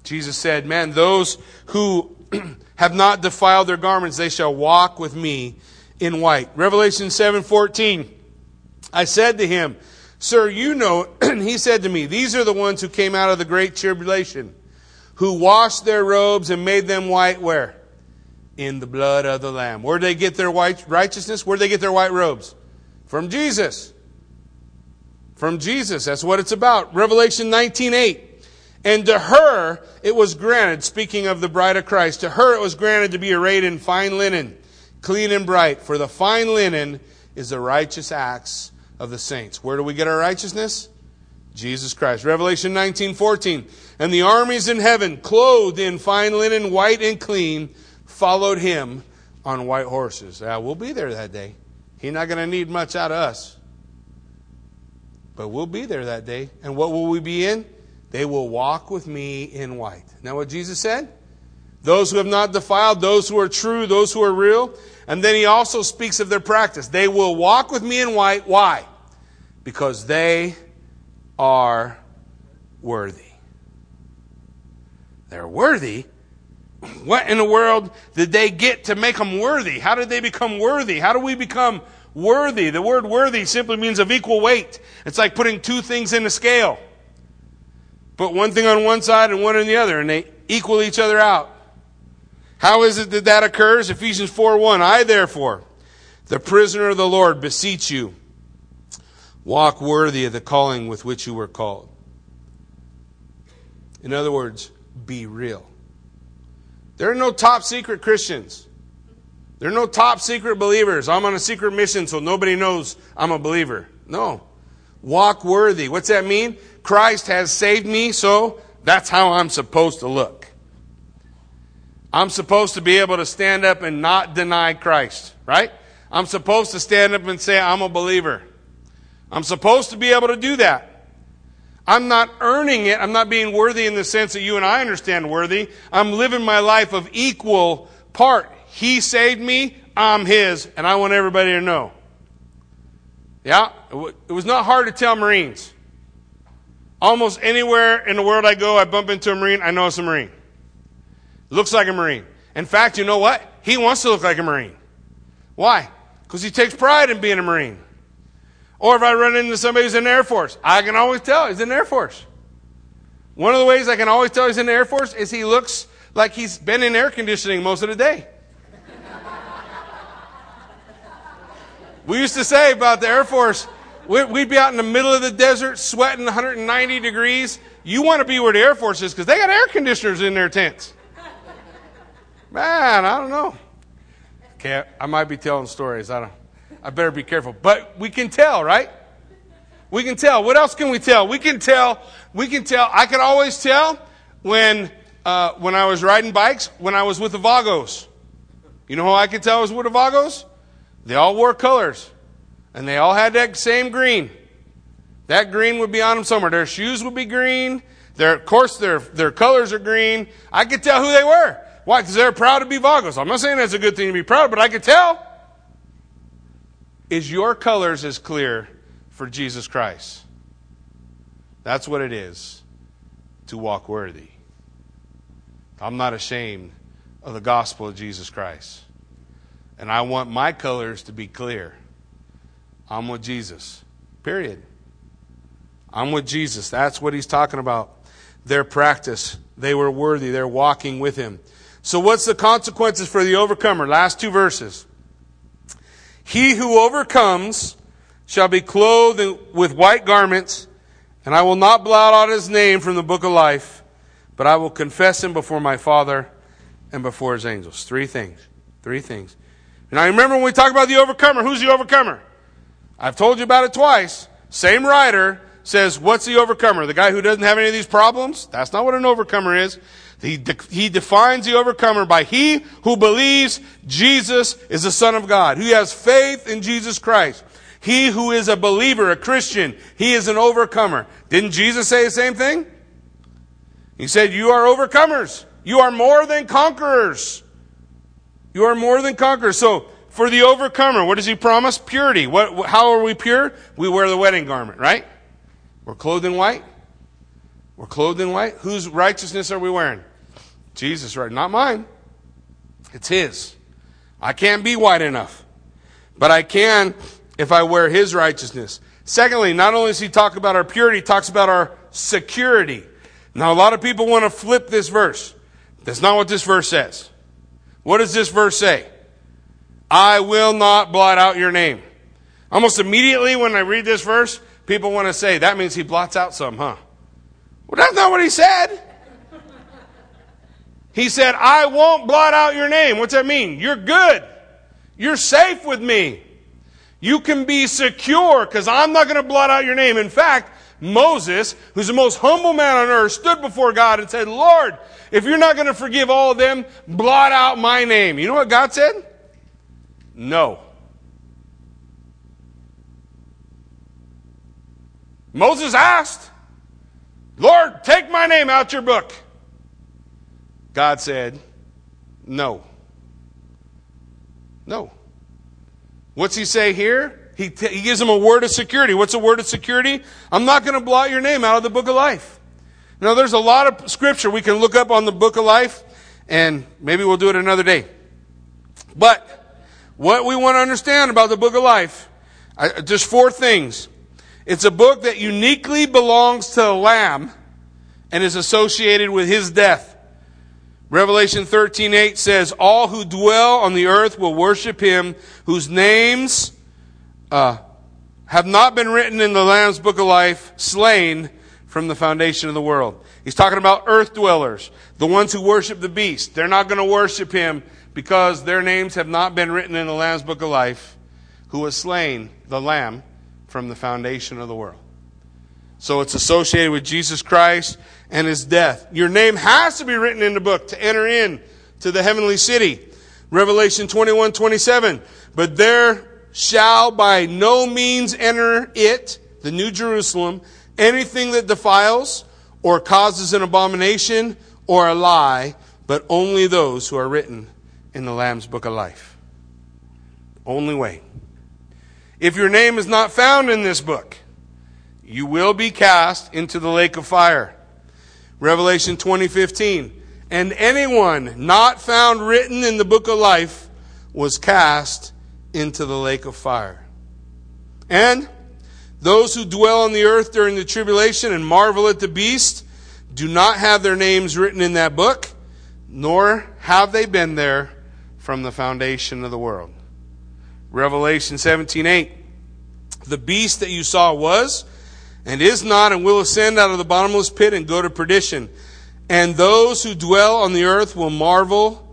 [SPEAKER 1] Jesus said, Man, those who have not defiled their garments, they shall walk with me in white. Revelation 7:14. I said to him, "Sir, you know," he said to me, "These are the ones who came out of the great tribulation, who washed their robes and made them white where? In the blood of the lamb. Where did they get their white righteousness? Where did they get their white robes? From Jesus. From Jesus. That's what it's about. Revelation 19:8. And to her it was granted, speaking of the bride of Christ, to her it was granted to be arrayed in fine linen, clean and bright. For the fine linen is the righteous acts of the saints. Where do we get our righteousness? Jesus Christ. Revelation 19:14. And the armies in heaven, clothed in fine linen, white and clean, followed him on white horses. Yeah, we'll be there that day. He's not going to need much out of us. But we'll be there that day. And what will we be in? They will walk with me in white. Now, what Jesus said? Those who have not defiled, those who are true, those who are real. And then he also speaks of their practice. They will walk with me in white. Why? Because they are worthy. They're worthy. What in the world did they get to make them worthy? How did they become worthy? How do we become worthy? The word worthy simply means of equal weight. It's like putting two things in a scale. Put one thing on one side and one on the other, and they equal each other out. How is it that that occurs? Ephesians 4 1. I, therefore, the prisoner of the Lord, beseech you, walk worthy of the calling with which you were called. In other words, be real. There are no top secret Christians. There are no top secret believers. I'm on a secret mission so nobody knows I'm a believer. No. Walk worthy. What's that mean? Christ has saved me, so that's how I'm supposed to look. I'm supposed to be able to stand up and not deny Christ, right? I'm supposed to stand up and say, I'm a believer. I'm supposed to be able to do that. I'm not earning it. I'm not being worthy in the sense that you and I understand worthy. I'm living my life of equal part. He saved me, I'm His, and I want everybody to know. Yeah, it was not hard to tell Marines. Almost anywhere in the world I go, I bump into a Marine, I know it's a Marine. Looks like a Marine. In fact, you know what? He wants to look like a Marine. Why? Because he takes pride in being a Marine. Or if I run into somebody who's in the Air Force, I can always tell he's in the Air Force. One of the ways I can always tell he's in the Air Force is he looks like he's been in air conditioning most of the day. we used to say about the Air Force, We'd be out in the middle of the desert, sweating 190 degrees. You want to be where the Air Force is because they got air conditioners in their tents. Man, I don't know. Okay, I might be telling stories. I don't. I better be careful. But we can tell, right? We can tell. What else can we tell? We can tell. We can tell. I could always tell when uh, when I was riding bikes when I was with the Vagos. You know how I could tell I was with the Vagos? They all wore colors. And they all had that same green. That green would be on them somewhere. Their shoes would be green. Their, of course, their, their colors are green. I could tell who they were. Why? Because they're proud to be Vagos. I'm not saying that's a good thing to be proud, of, but I could tell. Is your colors as clear for Jesus Christ? That's what it is to walk worthy. I'm not ashamed of the gospel of Jesus Christ. And I want my colors to be clear. I'm with Jesus. Period. I'm with Jesus. That's what he's talking about. Their practice. They were worthy. They're walking with him. So what's the consequences for the overcomer? Last two verses. He who overcomes shall be clothed with white garments, and I will not blot out his name from the book of life, but I will confess him before my Father and before his angels. Three things. Three things. Now remember when we talk about the overcomer, who's the overcomer? I've told you about it twice. Same writer says, What's the overcomer? The guy who doesn't have any of these problems? That's not what an overcomer is. He, de- he defines the overcomer by he who believes Jesus is the Son of God, who has faith in Jesus Christ. He who is a believer, a Christian, he is an overcomer. Didn't Jesus say the same thing? He said, You are overcomers. You are more than conquerors. You are more than conquerors. So, for the overcomer, what does he promise? Purity. What, how are we pure? We wear the wedding garment, right? We're clothed in white. We're clothed in white. Whose righteousness are we wearing? Jesus, right? Not mine. It's his. I can't be white enough. but I can if I wear his righteousness. Secondly, not only does he talk about our purity, he talks about our security. Now, a lot of people want to flip this verse. That's not what this verse says. What does this verse say? I will not blot out your name. Almost immediately when I read this verse, people want to say, that means he blots out some, huh? Well, that's not what he said. He said, I won't blot out your name. What's that mean? You're good. You're safe with me. You can be secure because I'm not going to blot out your name. In fact, Moses, who's the most humble man on earth, stood before God and said, Lord, if you're not going to forgive all of them, blot out my name. You know what God said? No. Moses asked, Lord, take my name out your book. God said, No. No. What's he say here? He, t- he gives him a word of security. What's a word of security? I'm not going to blot your name out of the book of life. Now, there's a lot of scripture we can look up on the book of life, and maybe we'll do it another day. But what we want to understand about the book of life, I, just four things. It's a book that uniquely belongs to the Lamb and is associated with his death. Revelation 13:8 says, "All who dwell on the earth will worship him whose names uh, have not been written in the Lamb's book of life, slain from the foundation of the world." He's talking about earth dwellers, the ones who worship the beast. They're not going to worship him because their names have not been written in the Lamb's book of life, who was slain, the Lamb, from the foundation of the world. So it's associated with Jesus Christ and his death. Your name has to be written in the book to enter in to the heavenly city. Revelation 21, 27. But there shall by no means enter it, the New Jerusalem, anything that defiles or causes an abomination or a lie, but only those who are written in the Lamb's book of life. Only way. If your name is not found in this book, you will be cast into the lake of fire. Revelation 20:15. And anyone not found written in the book of life was cast into the lake of fire. And those who dwell on the earth during the tribulation and marvel at the beast do not have their names written in that book, nor have they been there from the foundation of the world. Revelation 17:8. The beast that you saw was and is not and will ascend out of the bottomless pit and go to perdition. And those who dwell on the earth will marvel.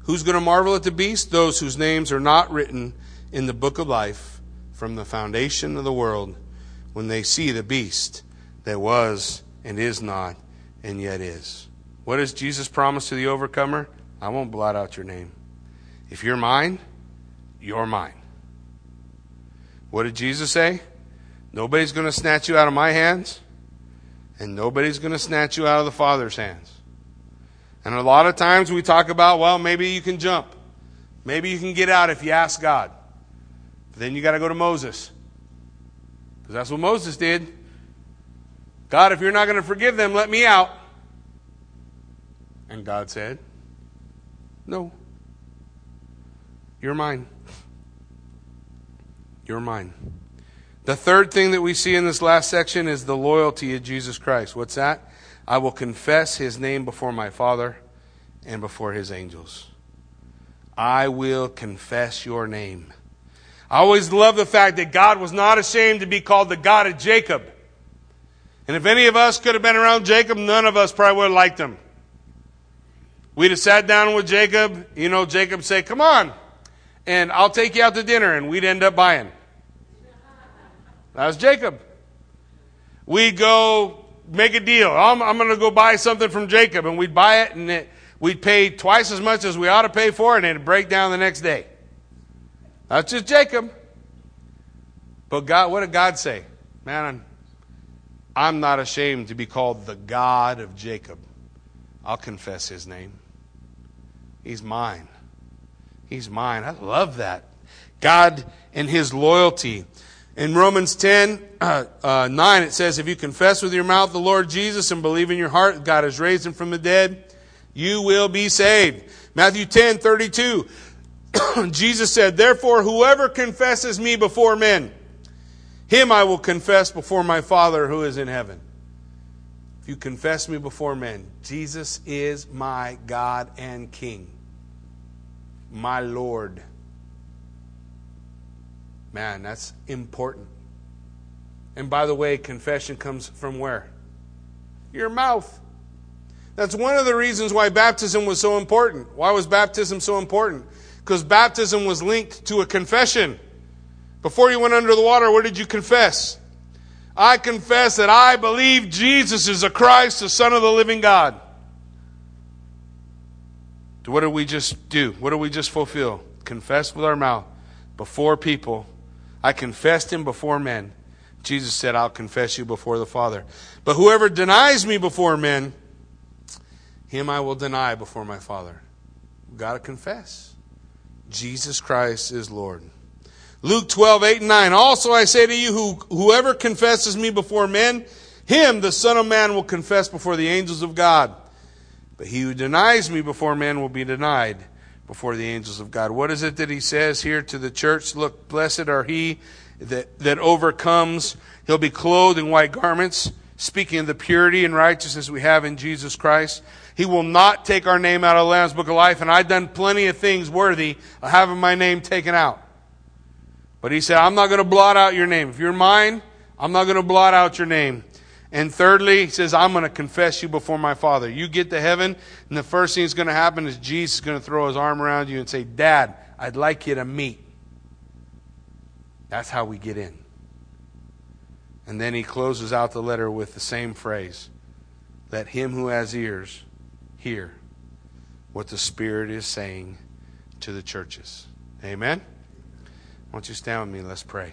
[SPEAKER 1] Who's going to marvel at the beast? Those whose names are not written in the book of life from the foundation of the world when they see the beast that was and is not and yet is. What does Jesus promise to the overcomer? I won't blot out your name. If you're mine, you're mine. What did Jesus say? Nobody's going to snatch you out of my hands, and nobody's going to snatch you out of the Father's hands. And a lot of times we talk about, well, maybe you can jump. Maybe you can get out if you ask God. But then you got to go to Moses. Because that's what Moses did. God, if you're not going to forgive them, let me out. And God said, No. You're mine. You're mine. The third thing that we see in this last section is the loyalty of Jesus Christ. What's that? I will confess his name before my Father and before his angels. I will confess your name. I always love the fact that God was not ashamed to be called the God of Jacob. And if any of us could have been around Jacob, none of us probably would have liked him. We'd have sat down with Jacob, you know, Jacob say, Come on, and I'll take you out to dinner, and we'd end up buying. That was Jacob. We'd go make a deal. I'm, I'm going to go buy something from Jacob, and we'd buy it, and it, we'd pay twice as much as we ought to pay for it, and it'd break down the next day. That's just Jacob. But God, what did God say? Man, I'm, I'm not ashamed to be called the God of Jacob. I'll confess his name. He's mine. He's mine. I love that. God and his loyalty. In Romans 10, uh, uh, 9, it says, If you confess with your mouth the Lord Jesus and believe in your heart God has raised him from the dead, you will be saved. Matthew 10, 32. Jesus said, Therefore, whoever confesses me before men, him I will confess before my Father who is in heaven. If you confess me before men, Jesus is my God and King, my Lord. Man, that's important. And by the way, confession comes from where? Your mouth. That's one of the reasons why baptism was so important. Why was baptism so important? Because baptism was linked to a confession. Before you went under the water, what did you confess? I confess that I believe Jesus is the Christ, the Son of the living God. What did we just do? What did we just fulfill? Confess with our mouth before people. I confessed him before men. Jesus said, I'll confess you before the Father. But whoever denies me before men, him I will deny before my Father. We've got to confess. Jesus Christ is Lord. Luke 12, 8 and 9. Also I say to you, who, whoever confesses me before men, him the Son of Man will confess before the angels of God. But he who denies me before men will be denied before the angels of God. What is it that he says here to the church? Look, blessed are he that, that overcomes. He'll be clothed in white garments, speaking of the purity and righteousness we have in Jesus Christ. He will not take our name out of the Lamb's Book of Life, and I've done plenty of things worthy of having my name taken out. But he said, I'm not going to blot out your name. If you're mine, I'm not going to blot out your name. And thirdly, he says, I'm going to confess you before my Father. You get to heaven, and the first thing that's going to happen is Jesus is going to throw his arm around you and say, Dad, I'd like you to meet. That's how we get in. And then he closes out the letter with the same phrase Let him who has ears hear what the Spirit is saying to the churches. Amen? Why don't you stand with me? Let's pray.